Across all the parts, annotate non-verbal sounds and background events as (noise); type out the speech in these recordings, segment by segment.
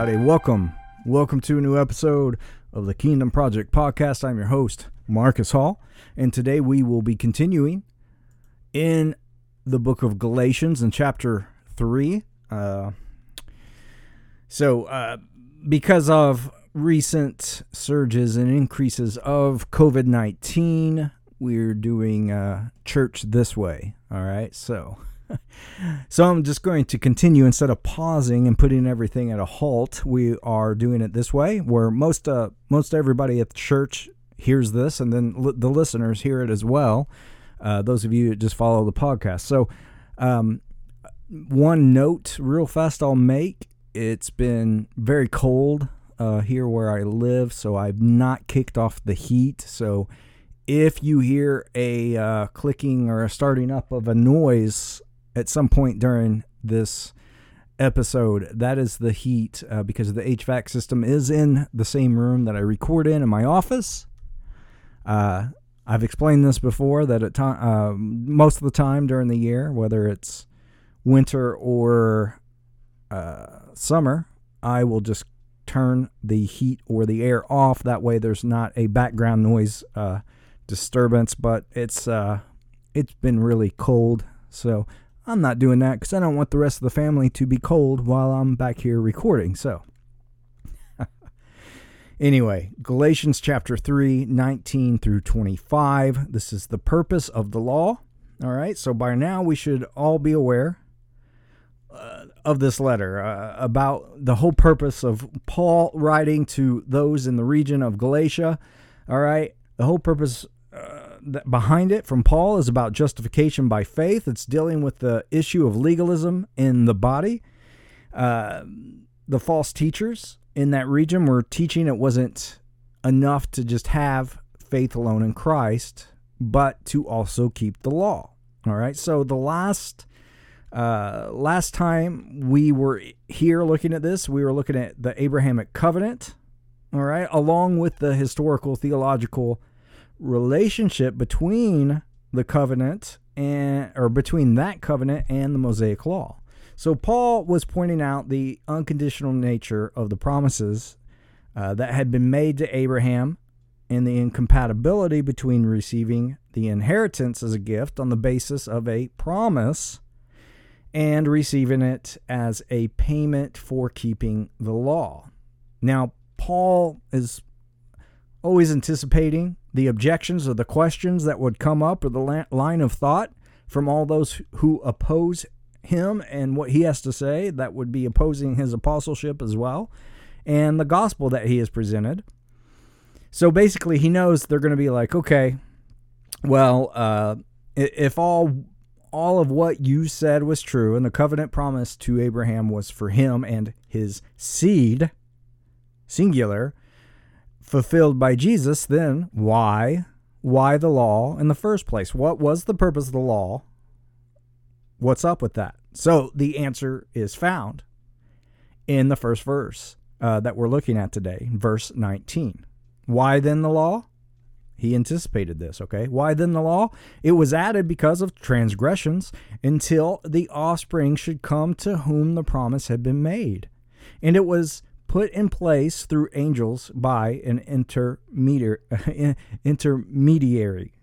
everybody. Welcome. Welcome to a new episode of the Kingdom Project podcast. I'm your host, Marcus Hall, and today we will be continuing in the book of Galatians in chapter 3. Uh, so, uh, because of recent surges and increases of COVID 19, we're doing uh, church this way. All right. So, so I'm just going to continue instead of pausing and putting everything at a halt. We are doing it this way, where most uh, most everybody at the church hears this, and then the listeners hear it as well. Uh, those of you that just follow the podcast. So, um, one note, real fast, I'll make. It's been very cold uh, here where I live, so I've not kicked off the heat. So, if you hear a uh, clicking or a starting up of a noise at some point during this episode. That is the heat uh, because the HVAC system is in the same room that I record in in my office. Uh, I've explained this before that at uh, most of the time during the year, whether it's winter or uh, summer, I will just turn the heat or the air off. That way, there's not a background noise uh, disturbance. But it's uh, it's been really cold, so I'm not doing that because I don't want the rest of the family to be cold while I'm back here recording. So, (laughs) anyway, Galatians chapter 3, 19 through 25. This is the purpose of the law. All right, so by now we should all be aware uh, of this letter uh, about the whole purpose of Paul writing to those in the region of Galatia. All right, the whole purpose behind it from Paul is about justification by faith. It's dealing with the issue of legalism in the body. Uh, the false teachers in that region were teaching it wasn't enough to just have faith alone in Christ, but to also keep the law. All right. So the last uh, last time we were here looking at this, we were looking at the Abrahamic covenant. All right, along with the historical theological relationship between the covenant and or between that covenant and the Mosaic law. So Paul was pointing out the unconditional nature of the promises uh, that had been made to Abraham and the incompatibility between receiving the inheritance as a gift on the basis of a promise and receiving it as a payment for keeping the law. Now, Paul is always anticipating the objections or the questions that would come up or the line of thought from all those who oppose him and what he has to say that would be opposing his apostleship as well and the gospel that he has presented. So basically he knows they're going to be like okay well uh, if all all of what you said was true and the covenant promise to abraham was for him and his seed singular fulfilled by Jesus, then why why the law in the first place? What was the purpose of the law? What's up with that? So the answer is found in the first verse uh, that we're looking at today, verse 19. Why then the law? He anticipated this, okay? Why then the law? It was added because of transgressions until the offspring should come to whom the promise had been made. And it was put in place through angels by an (laughs) intermediary.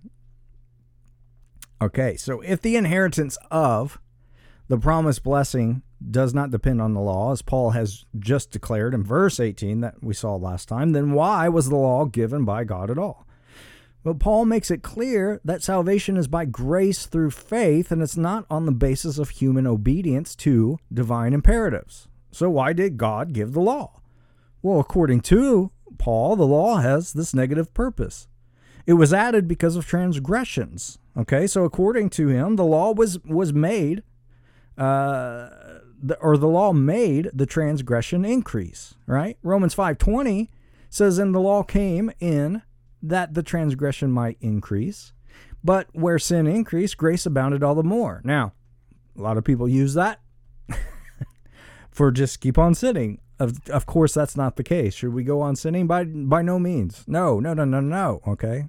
Okay, so if the inheritance of the promised blessing does not depend on the law, as Paul has just declared in verse 18 that we saw last time, then why was the law given by God at all? But Paul makes it clear that salvation is by grace through faith and it's not on the basis of human obedience to divine imperatives. So, why did God give the law? Well, according to Paul, the law has this negative purpose. It was added because of transgressions. Okay, so according to him, the law was was made, uh, the, or the law made the transgression increase. Right? Romans five twenty says, "And the law came in that the transgression might increase, but where sin increased, grace abounded all the more." Now, a lot of people use that (laughs) for just keep on sinning. Of, of course, that's not the case. Should we go on sinning? By by no means. No, no, no, no, no. Okay.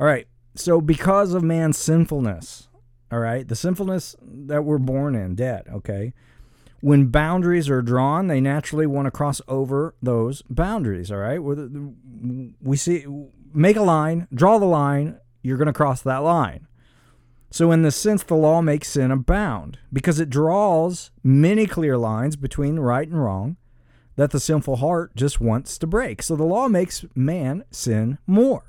All right. So because of man's sinfulness, all right, the sinfulness that we're born in, debt. Okay, when boundaries are drawn, they naturally want to cross over those boundaries. All right, we see make a line, draw the line. You're going to cross that line. So, in this sense, the law makes sin abound because it draws many clear lines between right and wrong that the sinful heart just wants to break. So, the law makes man sin more,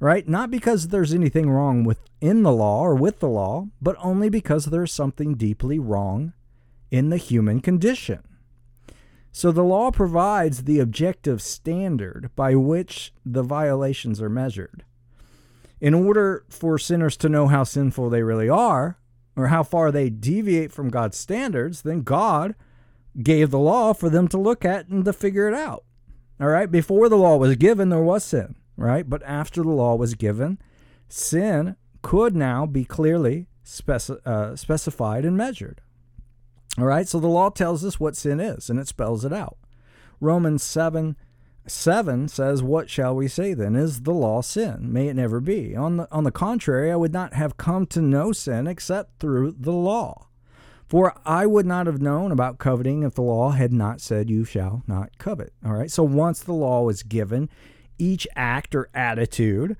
right? Not because there's anything wrong within the law or with the law, but only because there's something deeply wrong in the human condition. So the law provides the objective standard by which the violations are measured. In order for sinners to know how sinful they really are, or how far they deviate from God's standards, then God gave the law for them to look at and to figure it out. All right, before the law was given, there was sin, right? But after the law was given, sin could now be clearly speci- uh, specified and measured. All right, so the law tells us what sin is and it spells it out. Romans 7 7 says, What shall we say then? Is the law sin? May it never be. On the, on the contrary, I would not have come to know sin except through the law. For I would not have known about coveting if the law had not said, You shall not covet. All right, so once the law was given, each act or attitude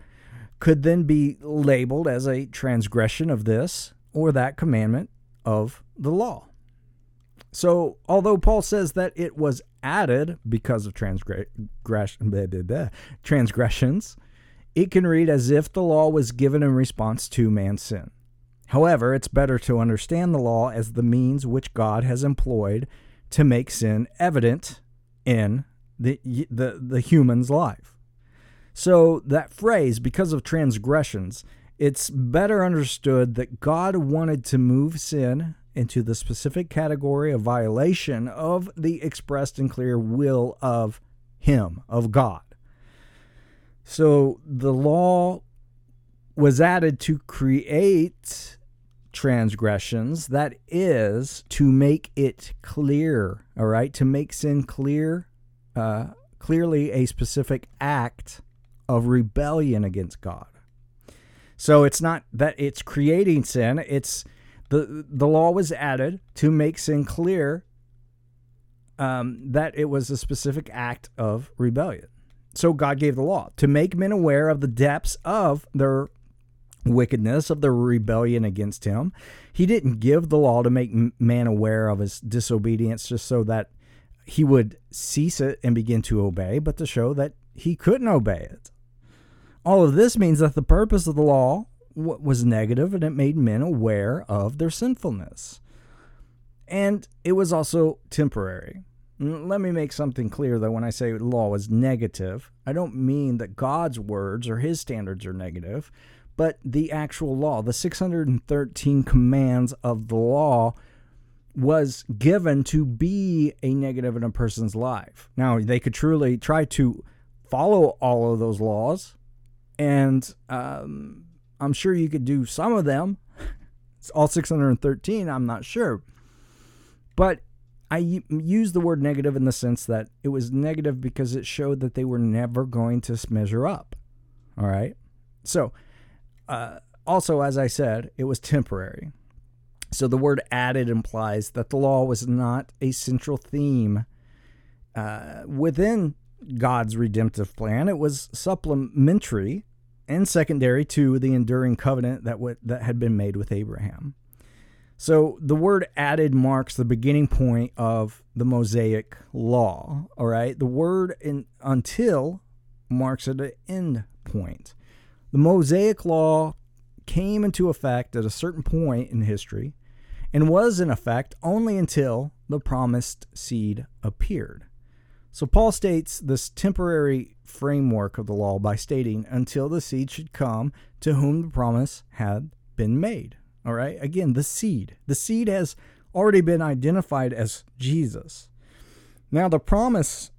could then be labeled as a transgression of this or that commandment of the law. So, although Paul says that it was added because of (laughs) transgressions, it can read as if the law was given in response to man's sin. However, it's better to understand the law as the means which God has employed to make sin evident in the, the, the human's life. So, that phrase, because of transgressions, it's better understood that God wanted to move sin into the specific category of violation of the expressed and clear will of Him, of God. So the law was added to create transgressions, that is, to make it clear, all right, to make sin clear, uh, clearly a specific act of rebellion against God. So it's not that it's creating sin, it's the the law was added to make sin clear um, that it was a specific act of rebellion. So God gave the law to make men aware of the depths of their wickedness, of their rebellion against Him. He didn't give the law to make man aware of his disobedience just so that he would cease it and begin to obey, but to show that he couldn't obey it. All of this means that the purpose of the law was negative and it made men aware of their sinfulness. And it was also temporary. Let me make something clear though when I say law was negative, I don't mean that God's words or his standards are negative, but the actual law, the 613 commands of the law was given to be a negative in a person's life. Now, they could truly try to follow all of those laws and um, I'm sure you could do some of them. It's all 613, I'm not sure. But I use the word negative in the sense that it was negative because it showed that they were never going to measure up. All right. So, uh, also, as I said, it was temporary. So the word added implies that the law was not a central theme uh, within God's redemptive plan. It was supplementary and secondary to the enduring covenant that w- that had been made with Abraham. So the word added marks the beginning point of the Mosaic law. All right, the word in until marks an end point. The Mosaic law came into effect at a certain point in history and was in effect only until the promised seed appeared. So Paul states this temporary framework of the law by stating, until the seed should come to whom the promise had been made. All right, again, the seed. The seed has already been identified as Jesus. Now, the promise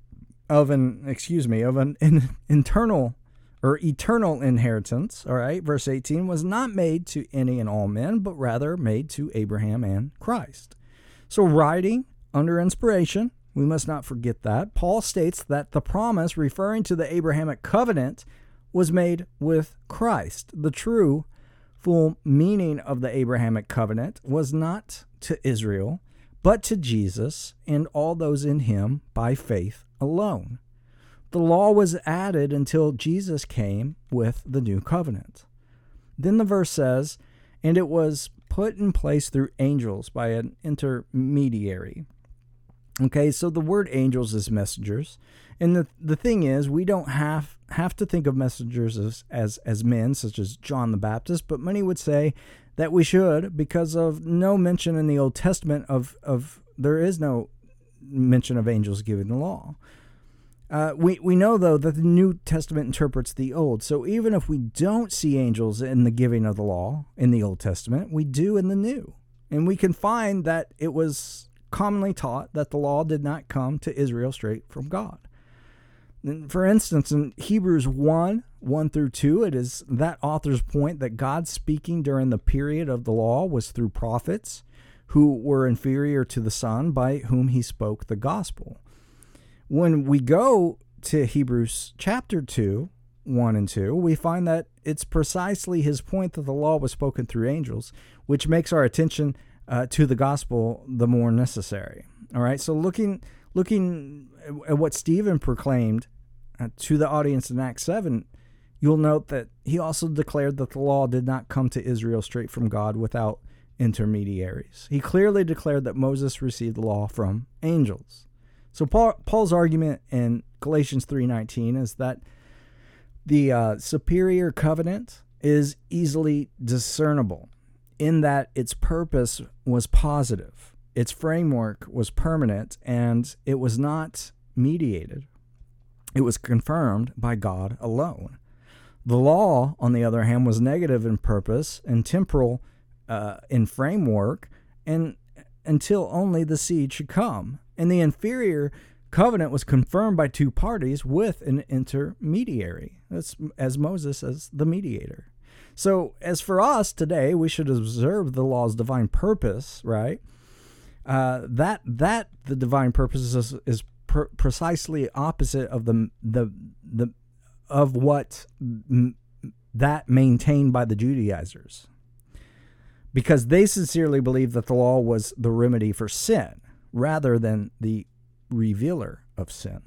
of an, excuse me, of an, an internal or eternal inheritance, all right, verse 18, was not made to any and all men, but rather made to Abraham and Christ. So, writing under inspiration, we must not forget that. Paul states that the promise referring to the Abrahamic covenant was made with Christ. The true full meaning of the Abrahamic covenant was not to Israel, but to Jesus and all those in him by faith alone. The law was added until Jesus came with the new covenant. Then the verse says, and it was put in place through angels by an intermediary. Okay, so the word angels is messengers. And the, the thing is, we don't have have to think of messengers as, as, as men, such as John the Baptist, but many would say that we should because of no mention in the Old Testament of, of there is no mention of angels giving the law. Uh, we, we know, though, that the New Testament interprets the Old. So even if we don't see angels in the giving of the law in the Old Testament, we do in the New. And we can find that it was commonly taught that the law did not come to Israel straight from God. For instance, in Hebrews 1 1 through 2, it is that author's point that God speaking during the period of the law was through prophets who were inferior to the Son by whom he spoke the gospel. When we go to Hebrews chapter 2, 1 and 2, we find that it's precisely his point that the law was spoken through angels, which makes our attention uh, to the gospel the more necessary. All right, so looking looking at what Stephen proclaimed uh, to the audience in Acts 7, you'll note that he also declared that the law did not come to Israel straight from God without intermediaries. He clearly declared that Moses received the law from angels. So Paul, Paul's argument in Galatians 3:19 is that the uh, superior covenant is easily discernible in that its purpose was positive, its framework was permanent, and it was not mediated. It was confirmed by God alone. The law, on the other hand, was negative in purpose and temporal uh, in framework, and until only the seed should come. And the inferior covenant was confirmed by two parties with an intermediary. As Moses as the mediator. So, as for us today, we should observe the law's divine purpose, right? Uh, that that the divine purpose is, is per- precisely opposite of the the the of what m- that maintained by the Judaizers, because they sincerely believed that the law was the remedy for sin rather than the revealer of sin.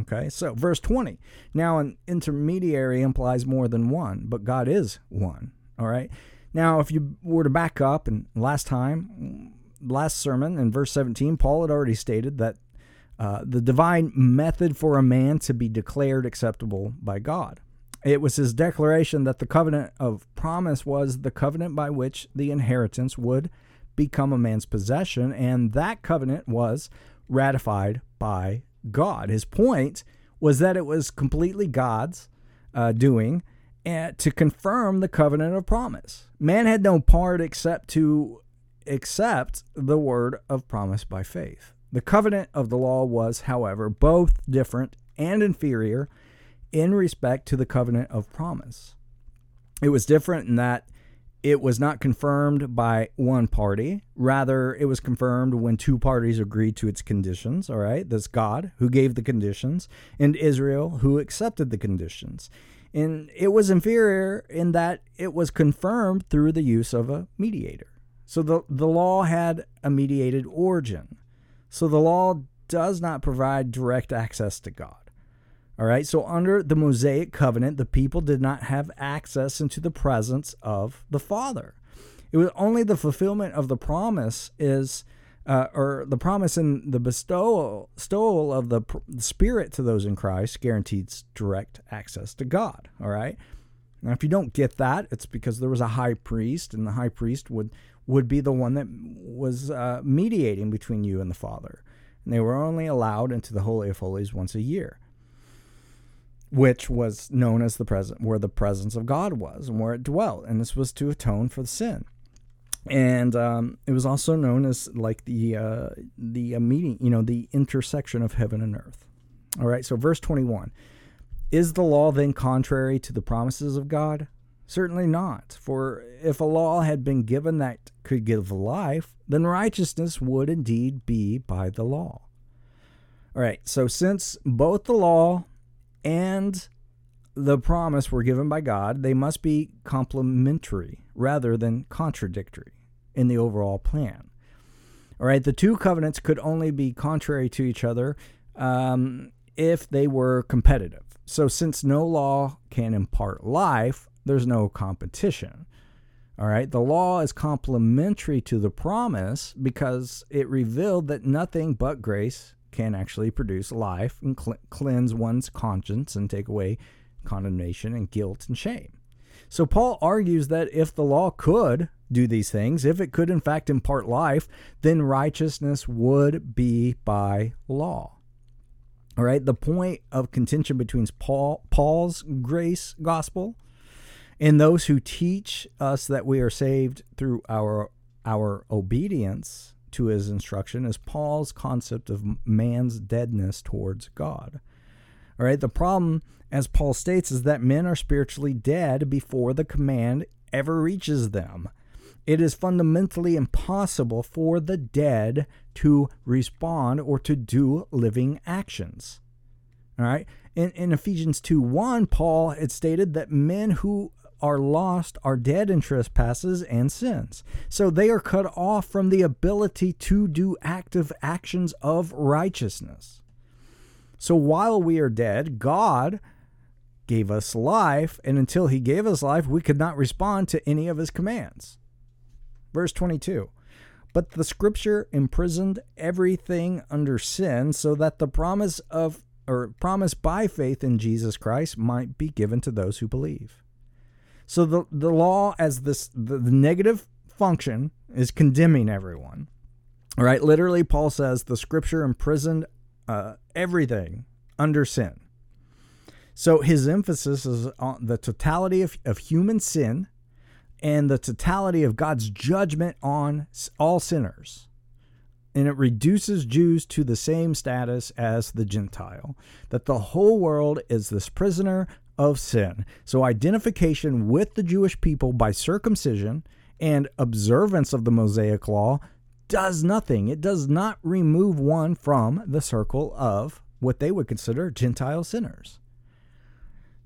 Okay, so verse 20. Now, an intermediary implies more than one, but God is one. All right. Now, if you were to back up, and last time, last sermon in verse 17, Paul had already stated that uh, the divine method for a man to be declared acceptable by God. It was his declaration that the covenant of promise was the covenant by which the inheritance would become a man's possession, and that covenant was ratified by God. His point was that it was completely God's uh, doing and to confirm the covenant of promise. Man had no part except to accept the word of promise by faith. The covenant of the law was, however, both different and inferior in respect to the covenant of promise. It was different in that it was not confirmed by one party. Rather, it was confirmed when two parties agreed to its conditions. All right. That's God who gave the conditions, and Israel who accepted the conditions. And it was inferior in that it was confirmed through the use of a mediator. So the, the law had a mediated origin. So the law does not provide direct access to God. All right. So under the Mosaic covenant, the people did not have access into the presence of the Father. It was only the fulfillment of the promise is, uh, or the promise and the bestowal, bestowal of the, the Spirit to those in Christ guarantees direct access to God. All right. Now, if you don't get that, it's because there was a high priest, and the high priest would would be the one that was uh, mediating between you and the Father. And they were only allowed into the Holy of Holies once a year which was known as the present where the presence of God was and where it dwelt, and this was to atone for the sin. And um, it was also known as like the uh, the uh, meeting, you know, the intersection of heaven and earth. All right, so verse twenty one. Is the law then contrary to the promises of God? Certainly not. For if a law had been given that could give life, then righteousness would indeed be by the law. All right, so since both the law and the promise were given by God, they must be complementary rather than contradictory in the overall plan. All right, the two covenants could only be contrary to each other um, if they were competitive. So, since no law can impart life, there's no competition. All right, the law is complementary to the promise because it revealed that nothing but grace can actually produce life and cl- cleanse one's conscience and take away condemnation and guilt and shame. So, Paul argues that if the law could do these things, if it could in fact impart life, then righteousness would be by law. All right, the point of contention between Paul, Paul's grace gospel and those who teach us that we are saved through our our obedience to his instruction is Paul's concept of man's deadness towards God. All right, the problem as Paul states is that men are spiritually dead before the command ever reaches them. It is fundamentally impossible for the dead to respond or to do living actions. All right. In, in Ephesians 2 1, Paul had stated that men who are lost are dead in trespasses and sins. So they are cut off from the ability to do active actions of righteousness. So while we are dead, God gave us life, and until he gave us life, we could not respond to any of his commands. Verse 22 But the scripture imprisoned everything under sin so that the promise of or promise by faith in Jesus Christ might be given to those who believe. So the the law as this the, the negative function is condemning everyone. All right, literally Paul says the scripture imprisoned uh, everything under sin. So his emphasis is on the totality of, of human sin and the totality of God's judgment on all sinners. And it reduces Jews to the same status as the Gentile, that the whole world is this prisoner of sin. So, identification with the Jewish people by circumcision and observance of the Mosaic law does nothing. It does not remove one from the circle of what they would consider Gentile sinners.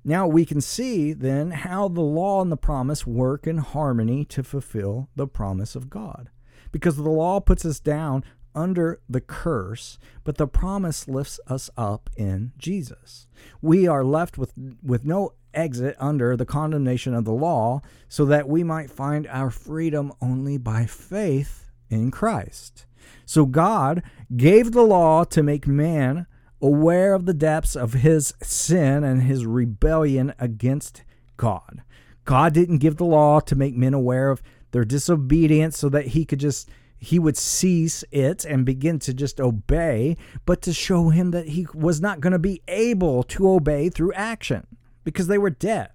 Now we can see then how the law and the promise work in harmony to fulfill the promise of God. Because the law puts us down under the curse, but the promise lifts us up in Jesus. We are left with, with no exit under the condemnation of the law, so that we might find our freedom only by faith in Christ. So God gave the law to make man aware of the depths of his sin and his rebellion against God. God didn't give the law to make men aware of their disobedience so that he could just he would cease it and begin to just obey, but to show him that he was not going to be able to obey through action because they were dead.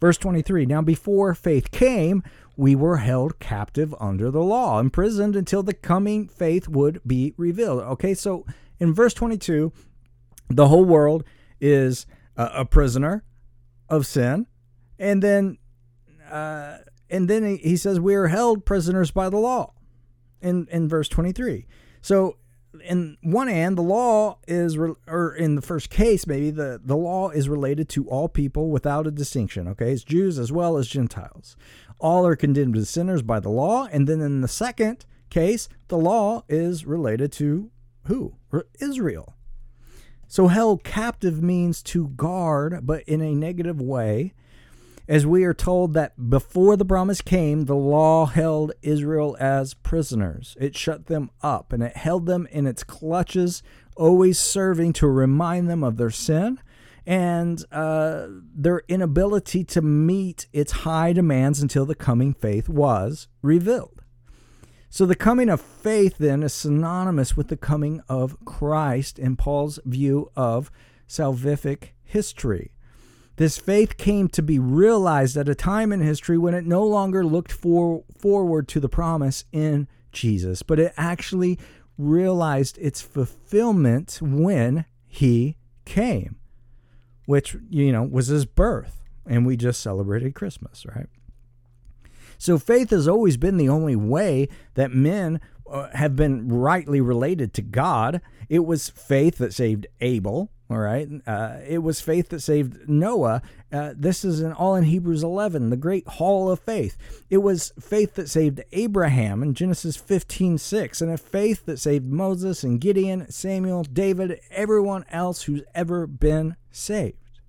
Verse 23 Now, before faith came, we were held captive under the law, imprisoned until the coming faith would be revealed. Okay, so in verse 22, the whole world is a, prisoner of sin. And then, uh, and then he says, we are held prisoners by the law in, in verse 23. So, in one hand, the law is, re- or in the first case, maybe the, the law is related to all people without a distinction. Okay, it's Jews as well as Gentiles. All are condemned as sinners by the law. And then in the second case, the law is related to who? Israel. So held captive means to guard, but in a negative way, as we are told that before the promise came, the law held Israel as prisoners. It shut them up and it held them in its clutches, always serving to remind them of their sin and uh, their inability to meet its high demands until the coming faith was revealed. So the coming of faith then is synonymous with the coming of Christ in Paul's view of salvific history. This faith came to be realized at a time in history when it no longer looked for, forward to the promise in Jesus, but it actually realized its fulfillment when he came, which, you know, was his birth. And we just celebrated Christmas, right? So faith has always been the only way that men uh, have been rightly related to God. It was faith that saved Abel, All right. Uh, it was faith that saved Noah. Uh, this is in, all in Hebrews 11, the great hall of faith. It was faith that saved Abraham in Genesis 15 6, and a faith that saved Moses and Gideon, Samuel, David, everyone else who's ever been saved.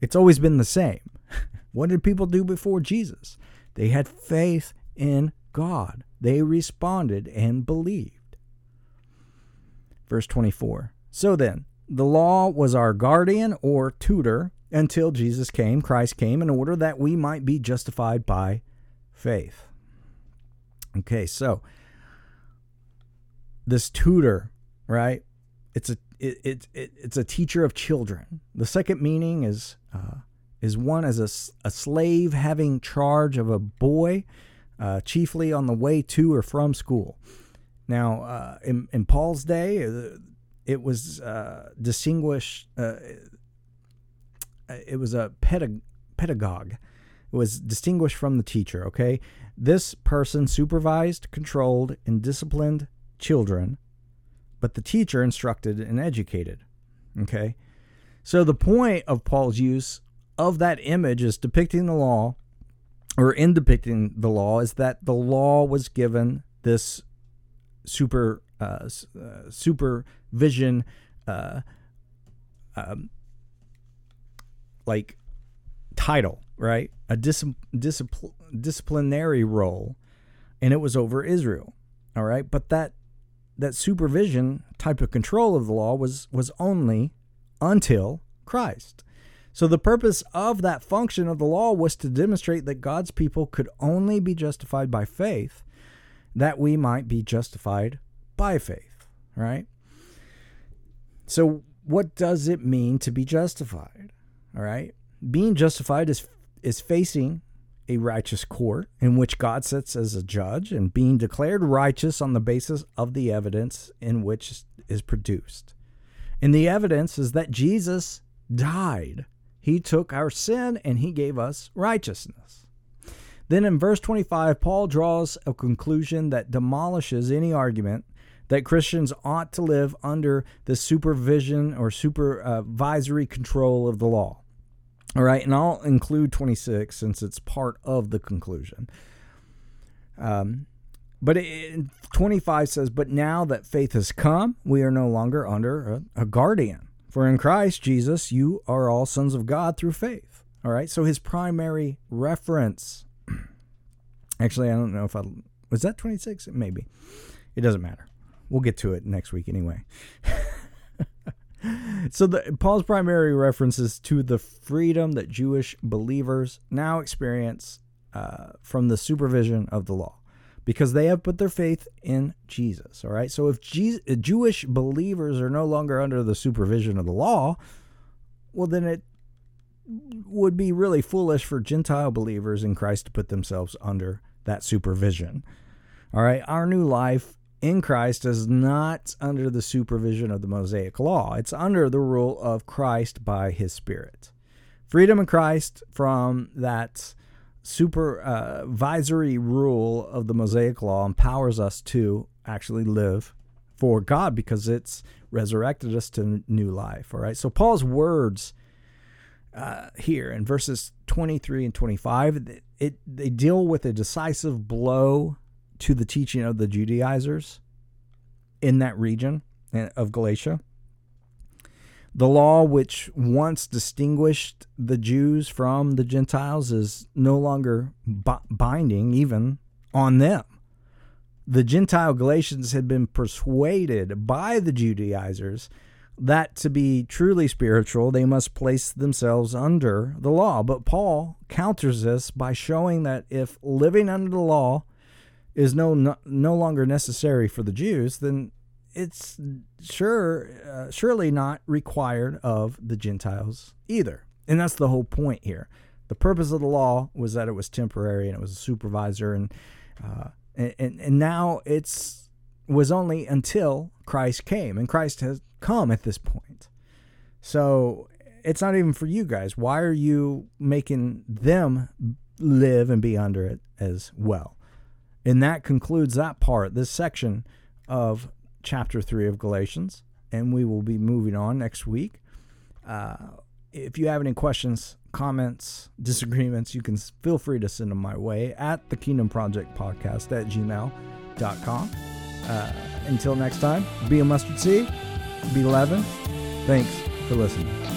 It's always been the same. (laughs) what did people do before Jesus? They had faith in God, they responded and believed. Verse 24. So then, the law was our guardian or tutor until Jesus came, Christ came, in order that we might be justified by faith. Okay, so this tutor, right? It's a it, it, it it's a teacher of children. The second meaning is uh, is one as a, a slave having charge of a boy, uh, chiefly on the way to or from school. Now, uh, in, in Paul's day, uh, it was uh, distinguished. Uh, it was a pedag- pedagogue. It was distinguished from the teacher. Okay, this person supervised, controlled, and disciplined children, but the teacher instructed and educated. Okay, so the point of Paul's use of that image is depicting the law, or in depicting the law, is that the law was given this super uh, uh, supervision, uh, um, like title, right? A dis- discipl- disciplinary role, and it was over Israel. All right, but that that supervision type of control of the law was was only until Christ. So the purpose of that function of the law was to demonstrate that God's people could only be justified by faith, that we might be justified by faith, right? So, what does it mean to be justified? All right? Being justified is is facing a righteous court in which God sits as a judge and being declared righteous on the basis of the evidence in which is produced. And the evidence is that Jesus died. He took our sin and he gave us righteousness. Then in verse 25, Paul draws a conclusion that demolishes any argument that Christians ought to live under the supervision or supervisory control of the law. All right, and I'll include 26 since it's part of the conclusion. Um, but it, 25 says, But now that faith has come, we are no longer under a, a guardian. For in Christ Jesus, you are all sons of God through faith. All right, so his primary reference. (clears throat) Actually, I don't know if I was that 26? Maybe. It doesn't matter. We'll get to it next week anyway. (laughs) so the Paul's primary references to the freedom that Jewish believers now experience uh, from the supervision of the law because they have put their faith in Jesus. All right. So if Jesus, Jewish believers are no longer under the supervision of the law, well, then it would be really foolish for Gentile believers in Christ to put themselves under that supervision. All right. Our new life in Christ is not under the supervision of the Mosaic law. It's under the rule of Christ by his Spirit. Freedom in Christ from that supervisory rule of the Mosaic law empowers us to actually live for God because it's resurrected us to new life. All right. So Paul's words uh, here in verses 23 and 25, it, it they deal with a decisive blow to the teaching of the Judaizers in that region eh, of Galatia. The law, which once distinguished the Jews from the Gentiles, is no longer binding even on them. The Gentile Galatians had been persuaded by the Judaizers that to be truly spiritual, they must place themselves under the law. But Paul counters this by showing that if living under the law is no no, no longer necessary for the Jews, then it's sure uh, surely not required of the Gentiles either. And that's the whole point here. The purpose of the law was that it was temporary and it was a supervisor, and uh, and and now it's was only until Christ came, and Christ has come at this point. So it's not even for you guys. Why are you making them live and be under it as well? And that concludes that part, this section of chapter 3 of Galatians. and we will be moving on next week. Uh, if you have any questions, comments, disagreements, you can feel free to send them my way at the Kingdom Project Podcast at gmail.com. Uh, until next time, be a mustard seed, be leaven. Thanks for listening.